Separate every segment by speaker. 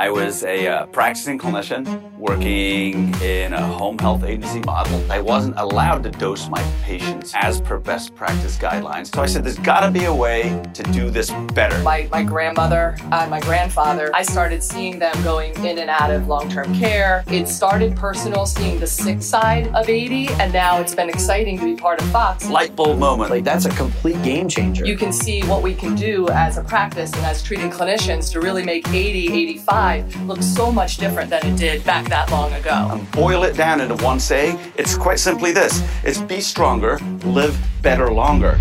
Speaker 1: I was a uh, practicing clinician working in a home health agency model. I wasn't allowed to dose my patients as per best practice guidelines. So I said, there's got to be a way to do this better.
Speaker 2: My, my grandmother and my grandfather, I started seeing them going in and out of long term care. It started personal, seeing the sick side of 80, and now it's been exciting to be part of Fox.
Speaker 1: Light bulb moment.
Speaker 3: Like, that's a complete game changer.
Speaker 2: You can see what we can do as a practice and as treating clinicians to really make 80, 85 looks so much different than it did back that long ago.
Speaker 1: And boil it down into one saying, it's quite simply this it's be stronger, live better longer.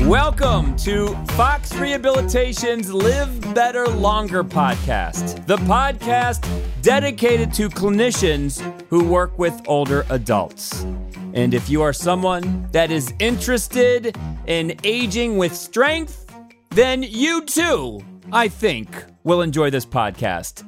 Speaker 4: Welcome to Fox Rehabilitation's Live Better Longer podcast, the podcast dedicated to clinicians who work with older adults. And if you are someone that is interested in aging with strength, then you too, I think, will enjoy this podcast.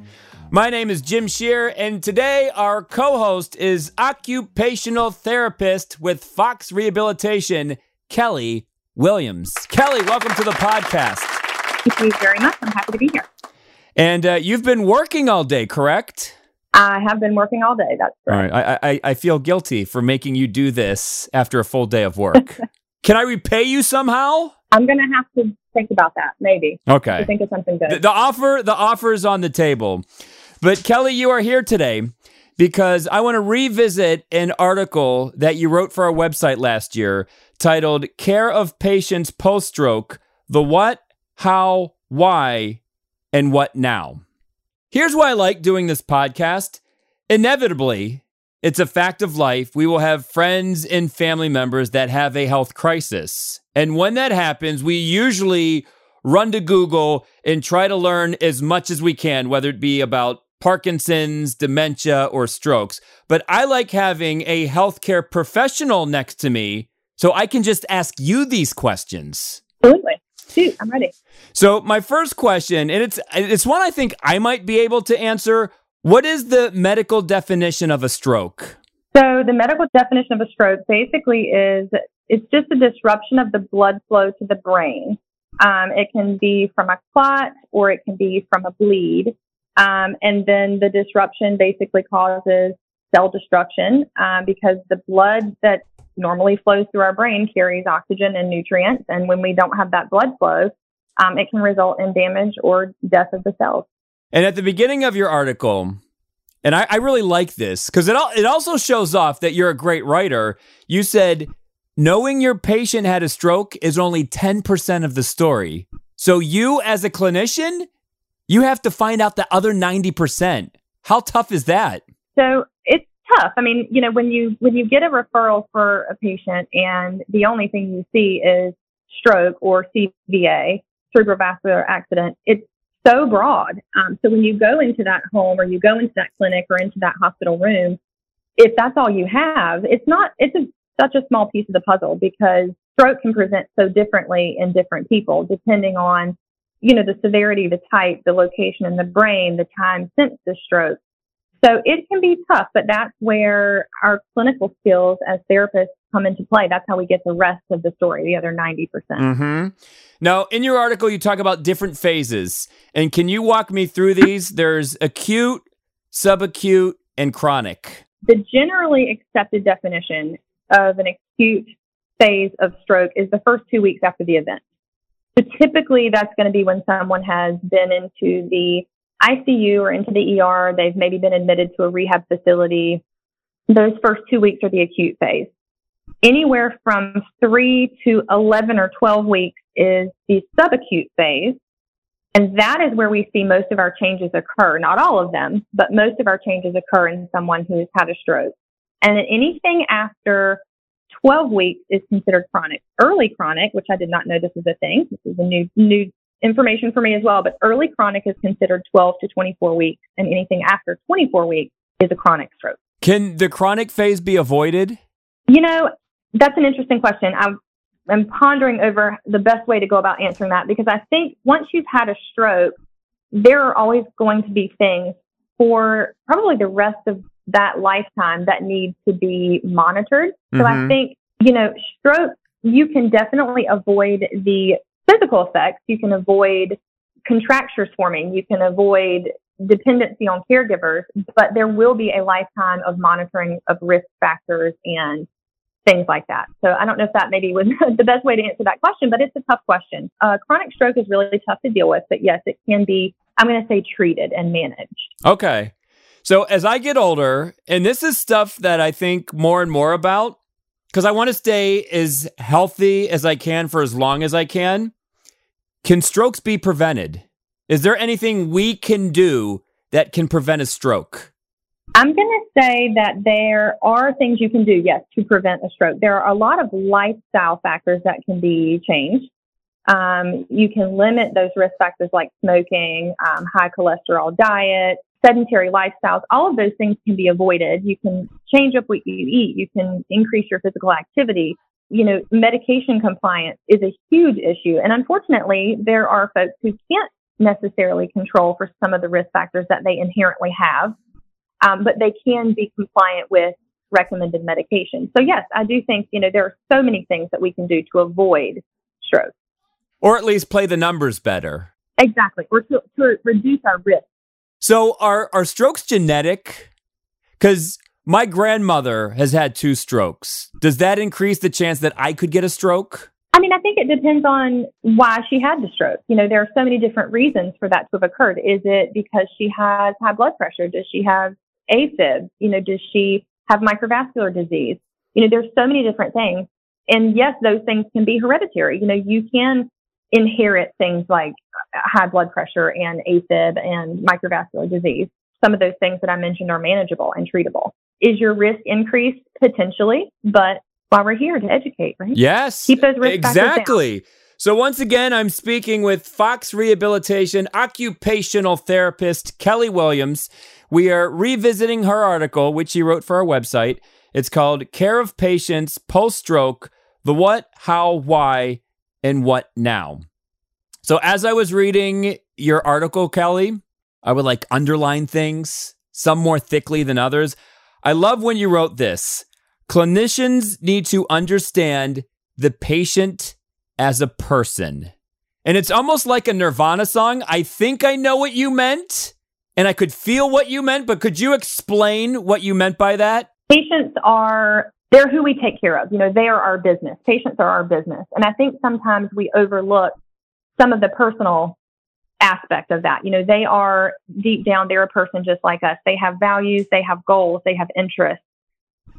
Speaker 4: My name is Jim Shearer, and today our co host is occupational therapist with Fox Rehabilitation, Kelley Williams. Kelley, welcome to the podcast.
Speaker 5: Thank you very much. I'm happy to be here.
Speaker 4: And uh, you've been working all day, correct?
Speaker 5: I have been working all day. That's
Speaker 4: right. All right. I, I, I feel guilty for making you do this after a full day of work. Can I repay you somehow?
Speaker 5: I'm going to have to think about that. Maybe.
Speaker 4: Okay.
Speaker 5: think of something good.
Speaker 4: The, the offer, the offer is on the table. But Kelley, you are here today because I want to revisit an article that you wrote for our website last year titled "Care of Patients Post Stroke: The What, How, Why, and What Now." Here's why I like doing this podcast. Inevitably, it's a fact of life. We will have friends and family members that have a health crisis. And when that happens, we usually run to Google and try to learn as much as we can, whether it be about Parkinson's, dementia, or strokes. But I like having a healthcare professional next to me so I can just ask you these questions.
Speaker 5: Absolutely. Shoot, I'm ready.
Speaker 4: So my first question, and it's it's one I think I might be able to answer. What is the medical definition of a stroke?
Speaker 5: So the medical definition of a stroke basically is it's just a disruption of the blood flow to the brain. Um, it can be from a clot or it can be from a bleed. Um, and then the disruption basically causes cell destruction um, because the blood that normally flows through our brain carries oxygen and nutrients. And when we don't have that blood flow, um, it can result in damage or death of the cells.
Speaker 4: And at the beginning of your article, and I, I really like this because it, it also shows off that you're a great writer. You said knowing your patient had a stroke is only 10% of the story. So you as a clinician, you have to find out the other 90%. How tough is that?
Speaker 5: So it's tough. I mean, you know, when you when you get a referral for a patient and the only thing you see is stroke or CVA, cerebrovascular accident, it's so broad. Um, so when you go into that home or you go into that clinic or into that hospital room, if that's all you have, it's not, it's a such a small piece of the puzzle because stroke can present so differently in different people depending on, you know, the severity, the type, the location in the brain, the time since the stroke. So it can be tough, but that's where our clinical skills as therapists come into play. That's how we get the rest of the story, the other 90%. percent
Speaker 4: mm-hmm. Now, in your article, you talk about different phases. And can you walk me through these? There's acute, subacute, and chronic.
Speaker 5: The generally accepted definition of an acute phase of stroke is the first two weeks after the event. So typically that's going to be when someone has been into the ICU or into the ER. They've maybe been admitted to a rehab facility. Those first two weeks are the acute phase. Anywhere from three to 11 or 12 weeks is the subacute phase. And that is where we see most of our changes occur. Not all of them, but most of our changes occur in someone who's had a stroke. And anything after 12 weeks is considered chronic. Early chronic, which I did not know this was a thing. This is a new, new information for me as well, but early chronic is considered 12 to 24 weeks and anything after 24 weeks is a chronic stroke.
Speaker 4: Can the chronic phase be avoided?
Speaker 5: You know, that's an interesting question. I'm, I'm pondering over the best way to go about answering that because I think once you've had a stroke, there are always going to be things for probably the rest of that lifetime that need to be monitored. So mm-hmm. I think, you know, stroke, you can definitely avoid the physical effects. You can avoid contractures forming. You can avoid dependency on caregivers, but there will be a lifetime of monitoring of risk factors and things like that. So I don't know if that maybe was the best way to answer that question, but it's a tough question. Uh, chronic stroke is really tough to deal with, but yes, it can be, I'm going to say treated and managed.
Speaker 4: Okay. So as I get older, and this is stuff that I think more and more about, because I want to stay as healthy as I can for as long as I can. Can strokes be prevented? Is there anything we can do that can prevent a stroke?
Speaker 5: I'm going to say that there are things you can do, yes, to prevent a stroke. There are a lot of lifestyle factors that can be changed. Um, you can limit those risk factors like smoking, um, high cholesterol diet, sedentary lifestyles. All of those things can be avoided. You can change up what you eat. You can increase your physical activity. You know, medication compliance is a huge issue. And unfortunately, there are folks who can't necessarily control for some of the risk factors that they inherently have, um, but they can be compliant with recommended medication. So yes, I do think, you know, there are so many things that we can do to avoid stroke.
Speaker 4: Or at least play the numbers better.
Speaker 5: Exactly. Or to, to reduce our risk.
Speaker 4: So are, are strokes genetic? Because my grandmother has had two strokes. Does that increase the chance that I could get a stroke?
Speaker 5: I mean, I think it depends on why she had the stroke. You know, there are so many different reasons for that to have occurred. Is it because she has high blood pressure? Does she have AFib? You know, does she have microvascular disease? You know, there's so many different things. And yes, those things can be hereditary. You know, you can inherit things like high blood pressure and AFib and microvascular disease. Some of those things that I mentioned are manageable and treatable. Is your risk increased? Potentially, but why we're here to educate, right?
Speaker 4: Yes.
Speaker 5: Keep those risk
Speaker 4: exactly. So once again, I'm speaking with Fox Rehabilitation occupational therapist Kelley Williams. We are revisiting her article, which she wrote for our website. It's called Care of Patients Post Stroke The What, How, Why, and What Now. So as I was reading your article, Kelley, I would like underline things, some more thickly than others. I love when you wrote this Clinicians need to understand the patient as a person. And it's almost like a Nirvana song. I think I know what you meant and I could feel what you meant, but could you explain what you meant by that?
Speaker 5: Patients are they're who we take care of. You know, they are our business. Patients are our business. And I think sometimes we overlook some of the personal aspect of that. You know, they are deep down, they're a person just like us. They have values, they have goals, they have interests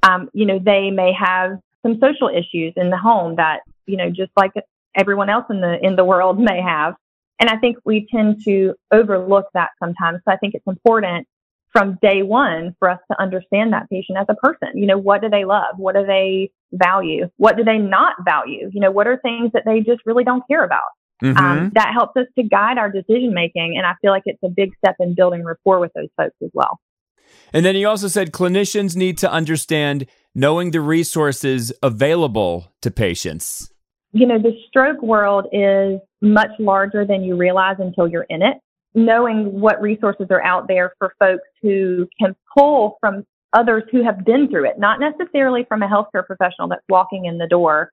Speaker 5: um, you know, they may have some social issues in the home that, you know, just like everyone else in the, in the world may have. And I think we tend to overlook that sometimes. So I think it's important from day one for us to understand that patient as a person. You know, what do they love? What do they value? What do they not value? You know, what are things that they just really don't care about? Mm-hmm. Um, that helps us to guide our decision making. And I feel like it's a big step in building rapport with those folks as well.
Speaker 4: And then he also said clinicians need to understand knowing the resources available to patients.
Speaker 5: You know, the stroke world is much larger than you realize until you're in it. Knowing what resources are out there for folks who can pull from others who have been through it, not necessarily from a healthcare professional that's walking in the door,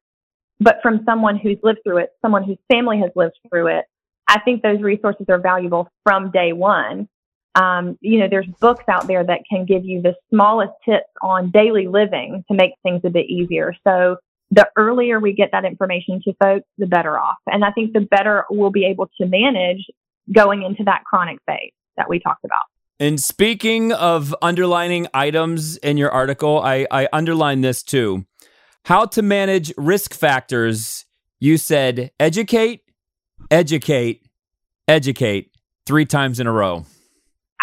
Speaker 5: but from someone who's lived through it, someone whose family has lived through it. I think those resources are valuable from day one um, you know, there's books out there that can give you the smallest tips on daily living to make things a bit easier. So the earlier we get that information to folks, the better off. And I think the better we'll be able to manage going into that chronic phase that we talked about.
Speaker 4: And speaking of underlining items in your article, I, I underline this too. How to manage risk factors. You said educate, educate, educate three times in a row.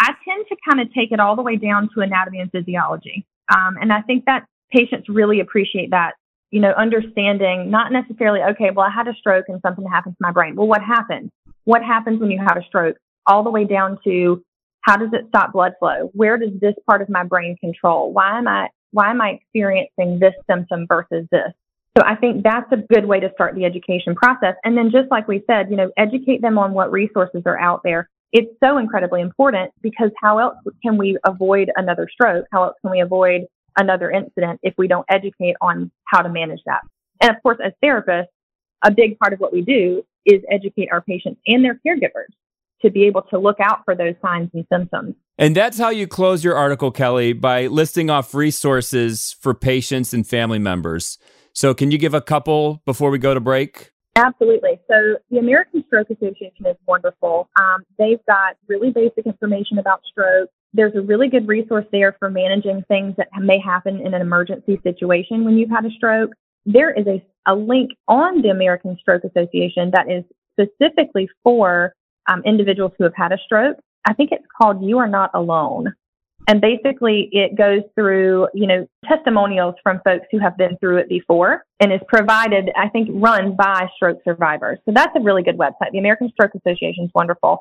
Speaker 5: I tend to kind of take it all the way down to anatomy and physiology. Um, and I think that patients really appreciate that, you know, understanding not necessarily, okay, well, I had a stroke and something happened to my brain. Well, what happened? What happens when you have a stroke? All the way down to how does it stop blood flow? Where does this part of my brain control? Why am I, why am I experiencing this symptom versus this? So I think that's a good way to start the education process. And then just like we said, you know, educate them on what resources are out there it's so incredibly important because how else can we avoid another stroke? How else can we avoid another incident if we don't educate on how to manage that? And of course, as therapists, a big part of what we do is educate our patients and their caregivers to be able to look out for those signs and symptoms.
Speaker 4: And that's how you close your article, Kelley, by listing off resources for patients and family members. So, can you give a couple before we go to break?
Speaker 5: Absolutely. So, the American Stroke Association is wonderful. Um, they've got really basic information about stroke. There's a really good resource there for managing things that may happen in an emergency situation when you've had a stroke. There is a, a link on the American Stroke Association that is specifically for um, individuals who have had a stroke. I think it's called You Are Not Alone. And basically it goes through, you know, testimonials from folks who have been through it before and is provided, I think, run by stroke survivors. So that's a really good website. The American Stroke Association is wonderful.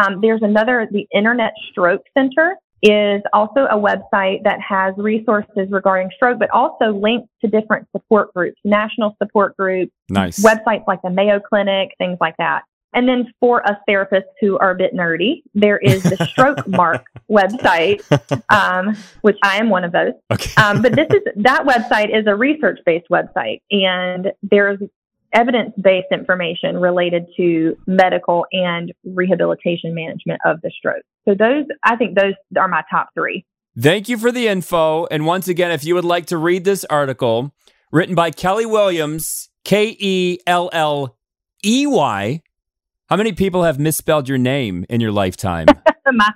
Speaker 5: Um, there's another, the Internet Stroke Center is also a website that has resources regarding stroke, but also links to different support groups, national support groups,
Speaker 4: nice
Speaker 5: websites like the Mayo Clinic, things like that. And then for us therapists who are a bit nerdy, there is the Stroke Mark website, um, which I am one of those.
Speaker 4: Okay.
Speaker 5: Um, but this is that website is a research based website, and there's evidence based information related to medical and rehabilitation management of the stroke. So those, I think, those are my top three.
Speaker 4: Thank you for the info. And once again, if you would like to read this article written by Kelley Williams, K E L L E Y how many people have misspelled your name in your lifetime?
Speaker 5: my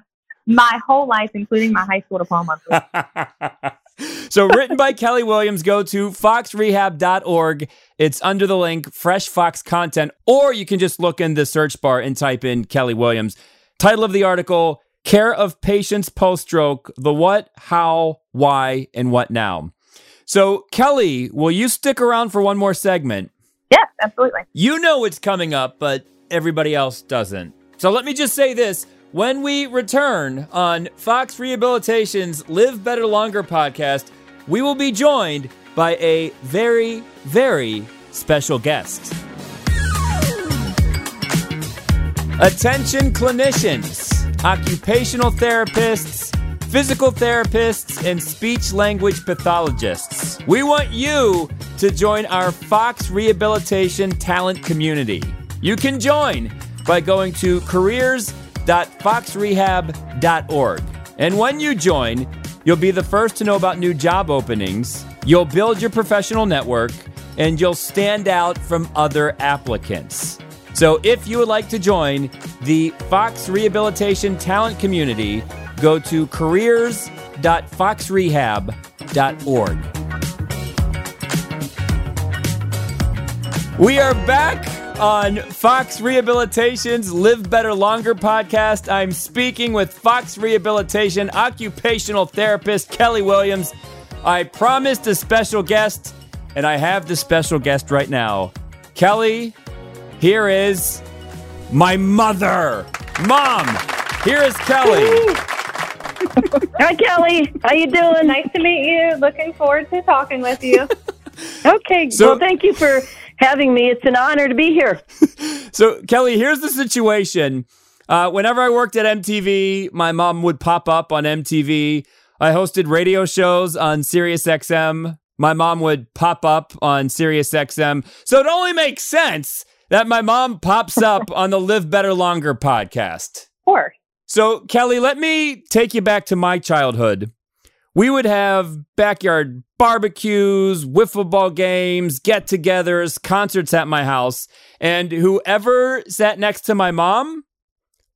Speaker 5: my whole life, including my high school diploma.
Speaker 4: so written by Kelley Williams, go to foxrehab.org. It's under the link Fresh Fox Content, or you can just look in the search bar and type in Kelley Williams. Title of the article Care of Patients Post Stroke The What, How, Why, and What Now. So, Kelley, will you stick around for one more segment?
Speaker 5: Yes, absolutely.
Speaker 4: You know it's coming up, but everybody else doesn't. So let me just say this. When we return on Fox Rehabilitation's Live Better Longer podcast, we will be joined by a very, very special guest. Attention clinicians, occupational therapists, physical therapists, and speech language pathologists. We want you to join our Fox Rehabilitation talent community. You can join by going to careers.foxrehab.org. And when you join, you'll be the first to know about new job openings, you'll build your professional network, and you'll stand out from other applicants. So if you would like to join the Fox Rehabilitation Talent Community, go to careers.foxrehab.org. We are back on Fox Rehabilitation's Live Better Longer podcast. I'm speaking with Fox Rehabilitation occupational therapist Kelley Williams. I promised a special guest, and I have the special guest right now. Kelley, here is my mother. Mom, here is Kelley.
Speaker 6: Hi, Kelley. How you doing?
Speaker 5: Nice to meet you. Looking forward to talking with you.
Speaker 6: okay.
Speaker 4: So-
Speaker 6: well, thank you for having me. It's an honor to be here.
Speaker 4: So, Kelley, here's the situation. Uh, whenever I worked at MTV, my mom would pop up on MTV. I hosted radio shows on Sirius XM. My mom would pop up on Sirius XM. So it only makes sense that my mom pops up on the Live Better Longer podcast.
Speaker 5: Of course.
Speaker 4: So, Kelley, let me take you back to my childhood. We would have backyard barbecues, wiffle ball games, get togethers, concerts at my house. And whoever sat next to my mom,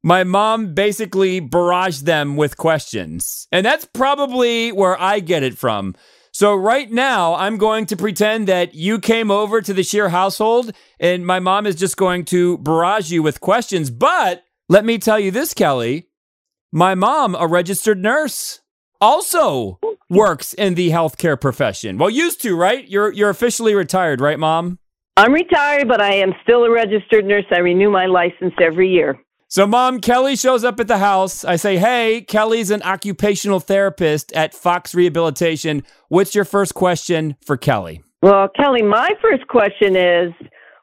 Speaker 4: my mom basically barraged them with questions. And that's probably where I get it from. So, right now, I'm going to pretend that you came over to the Sheer household and my mom is just going to barrage you with questions. But let me tell you this, Kelley my mom, a registered nurse, also works in the healthcare profession. Well, used to, right? You're you're officially retired, right, mom?
Speaker 6: I'm retired, but I am still a registered nurse. I renew my license every year.
Speaker 4: So, mom, Kelley shows up at the house. I say, "Hey, Kelley's an occupational therapist at Fox Rehabilitation. What's your first question for Kelley?"
Speaker 6: Well, Kelly, my first question is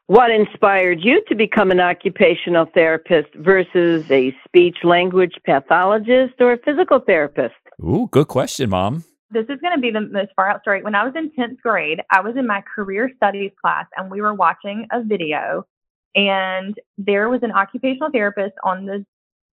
Speaker 6: what inspired you to become an occupational therapist versus a speech language pathologist or a physical therapist?
Speaker 4: Ooh, good question, mom.
Speaker 5: This is going to be the most far out story. When I was in 10th grade, I was in my career studies class and we were watching a video and there was an occupational therapist on the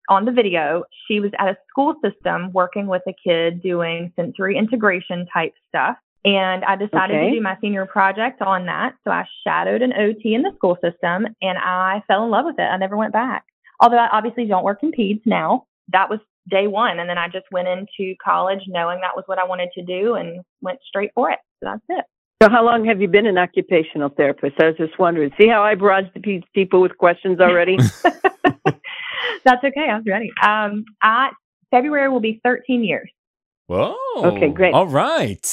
Speaker 5: on the video, she was at a school system working with a kid doing sensory integration type stuff. And I decided
Speaker 6: Okay.
Speaker 5: to do my senior project on that. So I shadowed an OT in the school system and I fell in love with it. I never went back. Although I obviously don't work in peds now. That was day one. And then I just went into college knowing that was what I wanted to do and went straight for it. So that's it.
Speaker 6: So, how long have you been an occupational therapist? I was just wondering. See how I barraged the people with questions already?
Speaker 5: That's okay. I was ready. Um, I, February will be 13 years.
Speaker 4: Whoa.
Speaker 6: Okay, great.
Speaker 4: All right.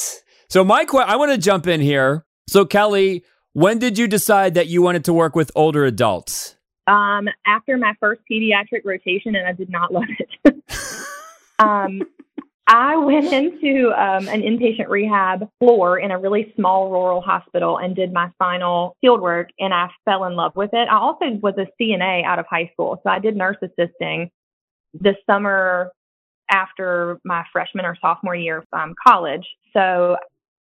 Speaker 4: So my que- I want to jump in here. So Kelley, when did you decide that you wanted to work with older adults?
Speaker 5: Um, after my first pediatric rotation, and I did not love it. um, I went into um, an inpatient rehab floor in a really small rural hospital and did my final field work, and I fell in love with it. I also was a CNA out of high school, so I did nurse assisting the summer after my freshman or sophomore year of um, college. So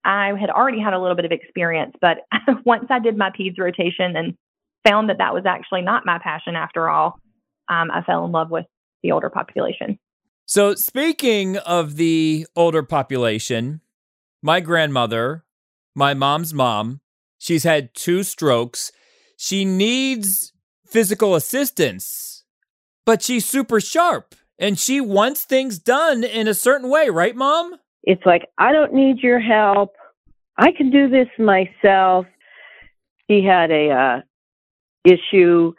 Speaker 5: I had already had a little bit of experience, but once I did my peds rotation and found that that was actually not my passion after all, um, I fell in love with the older population.
Speaker 4: So speaking of the older population, my grandmother, my mom's mom, she's had two strokes. She needs physical assistance, but she's super sharp and she wants things done in a certain way, right, mom?
Speaker 6: it's like, I don't need your help. I can do this myself. She had a uh, issue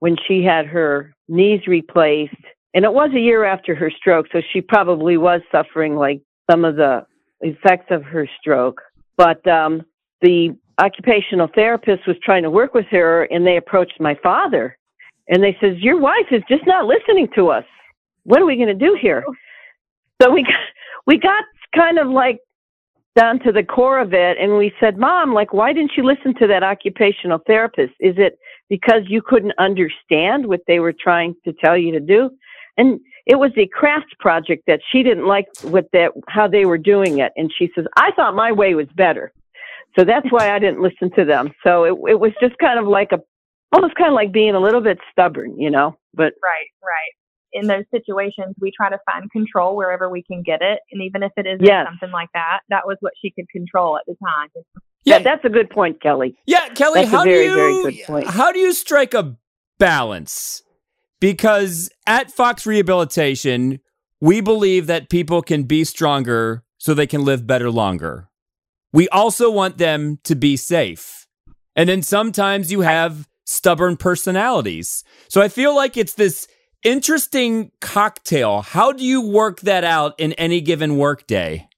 Speaker 6: when she had her knees replaced, and it was a year after her stroke, so she probably was suffering like some of the effects of her stroke. But um, the occupational therapist was trying to work with her, and they approached my father, and they says, "Your wife is just not listening to us. What are we going to do here?" So we got we got kind of like down to the core of it and we said mom like why didn't you listen to that occupational therapist is it because you couldn't understand what they were trying to tell you to do. And it was a craft project that she didn't like what that how they were doing it. And she says i thought my way was better. So that's why i didn't listen to them. So it, it was just kind of like a almost kind of like being a little bit stubborn you know but
Speaker 5: Right, right. In those situations, we try to find control wherever we can get it. And even if it is
Speaker 6: Yes.
Speaker 5: something like that, that was what she could control at the time.
Speaker 6: yeah that's a good point kelley
Speaker 4: Yeah, Kelley,
Speaker 6: That's a
Speaker 4: how
Speaker 6: very,
Speaker 4: do you
Speaker 6: very good point.
Speaker 4: how do you strike a balance? Because at Fox Rehabilitation, we believe that people can be stronger so they can live better longer. We also want them to be safe. And then sometimes you have stubborn personalities. So I feel like it's this interesting cocktail. How do you work that out in any given workday?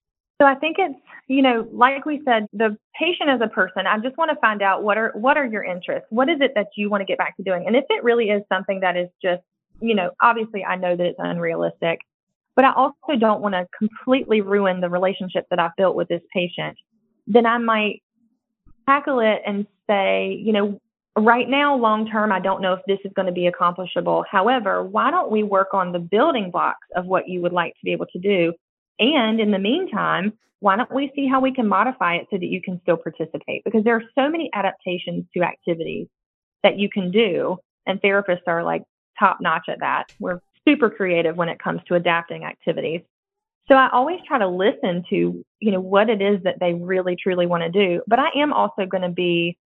Speaker 5: So I think it's, you know, like we said, the patient as a person, I just want to find out what are what are your interests? What is it that you want to get back to doing? And if it really is something that is just, you know, obviously I know that it's unrealistic, but I also don't want to completely ruin the relationship that I've built with this patient. Then I might tackle it and say, you know, right now, long term, I don't know if this is going to be accomplishable. However, why don't we work on the building blocks of what you would like to be able to do? And in the meantime, why don't we see how we can modify it so that you can still participate? Because there are so many adaptations to activities that you can do, and therapists are like top notch at that. We're super creative when it comes to adapting activities. So I always try to listen to, you know, what it is that they really truly want to do, but I am also going to be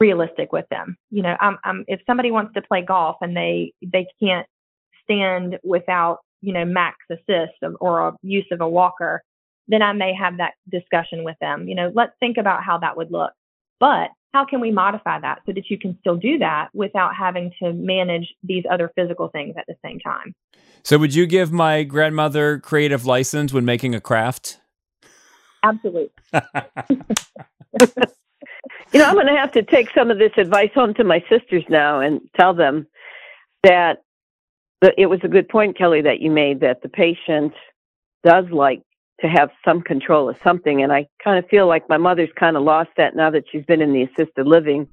Speaker 5: realistic with them. You know, I'm, I'm if somebody wants to play golf and they they can't stand without, you know, max assist of, or a use of a walker, then I may have that discussion with them. You know, let's think about how that would look. But how can we modify that so that you can still do that without having to manage these other physical things at the same time?
Speaker 4: So, would you give my grandmother creative license when making a craft?
Speaker 5: Absolutely.
Speaker 6: You know, I'm going to have to take some of this advice home to my sisters now and tell them that the, it was a good point, Kelley, that you made that the patient does like to have some control of something. And I kind of feel like my mother's kind of lost that now that she's been in the assisted living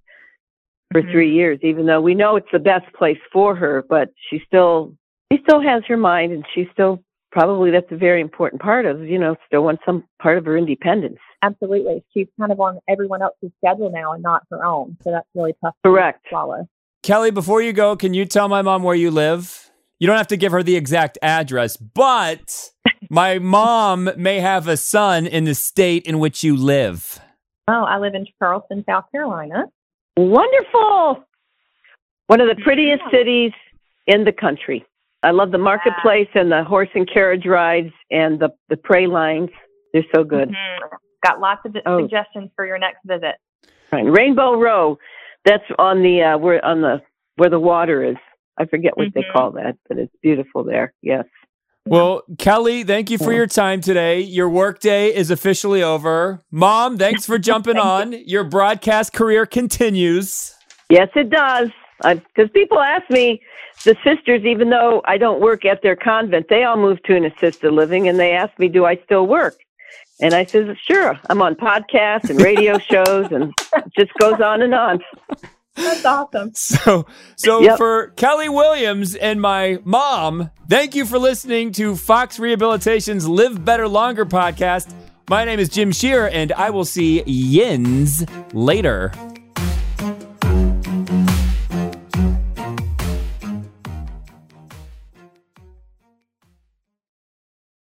Speaker 6: for
Speaker 5: Mhm.
Speaker 6: three years, even though we know it's the best place for her, but she still, she still has her mind and she still probably that's a very important part of, you know, still wants some part of her independence.
Speaker 5: Absolutely. She's kind of on everyone else's schedule now and not her own. So that's really tough
Speaker 6: Correct.
Speaker 5: to swallow.
Speaker 4: Kelley, before you go, can you tell my mom where you live? you don't have to give her the exact address, but my mom may have a son in the state in which you live.
Speaker 5: Oh, I live in Charleston, South Carolina.
Speaker 6: Wonderful. One of the prettiest cities in the country. I love the marketplace and the horse and carriage rides and the, the pralines. They're so good.
Speaker 5: Mhm. Got lots of
Speaker 6: Oh.
Speaker 5: suggestions for your next visit.
Speaker 6: Right. Rainbow Row. That's on the uh where on the where the water is. I forget what they
Speaker 5: Mhm.
Speaker 6: call that, but it's beautiful there. Yes.
Speaker 4: Well, Kelley, thank you for your time today. Your workday is officially over. Mom, thanks for jumping on. Your broadcast career continues.
Speaker 6: Yes, it does. Because people ask me, the sisters, even though I don't work at their convent, they all moved to an assisted living, and they ask me, "Do I still work?" And I says, "Sure. I'm on podcasts and radio shows, and it just goes on and on."
Speaker 5: That's awesome.
Speaker 4: So, so
Speaker 6: Yep.
Speaker 4: for Kelley Williams and my mom, thank you for listening to Fox Rehabilitation's Live Better Longer podcast. My name is Jim Shearer, and I will see Yins later.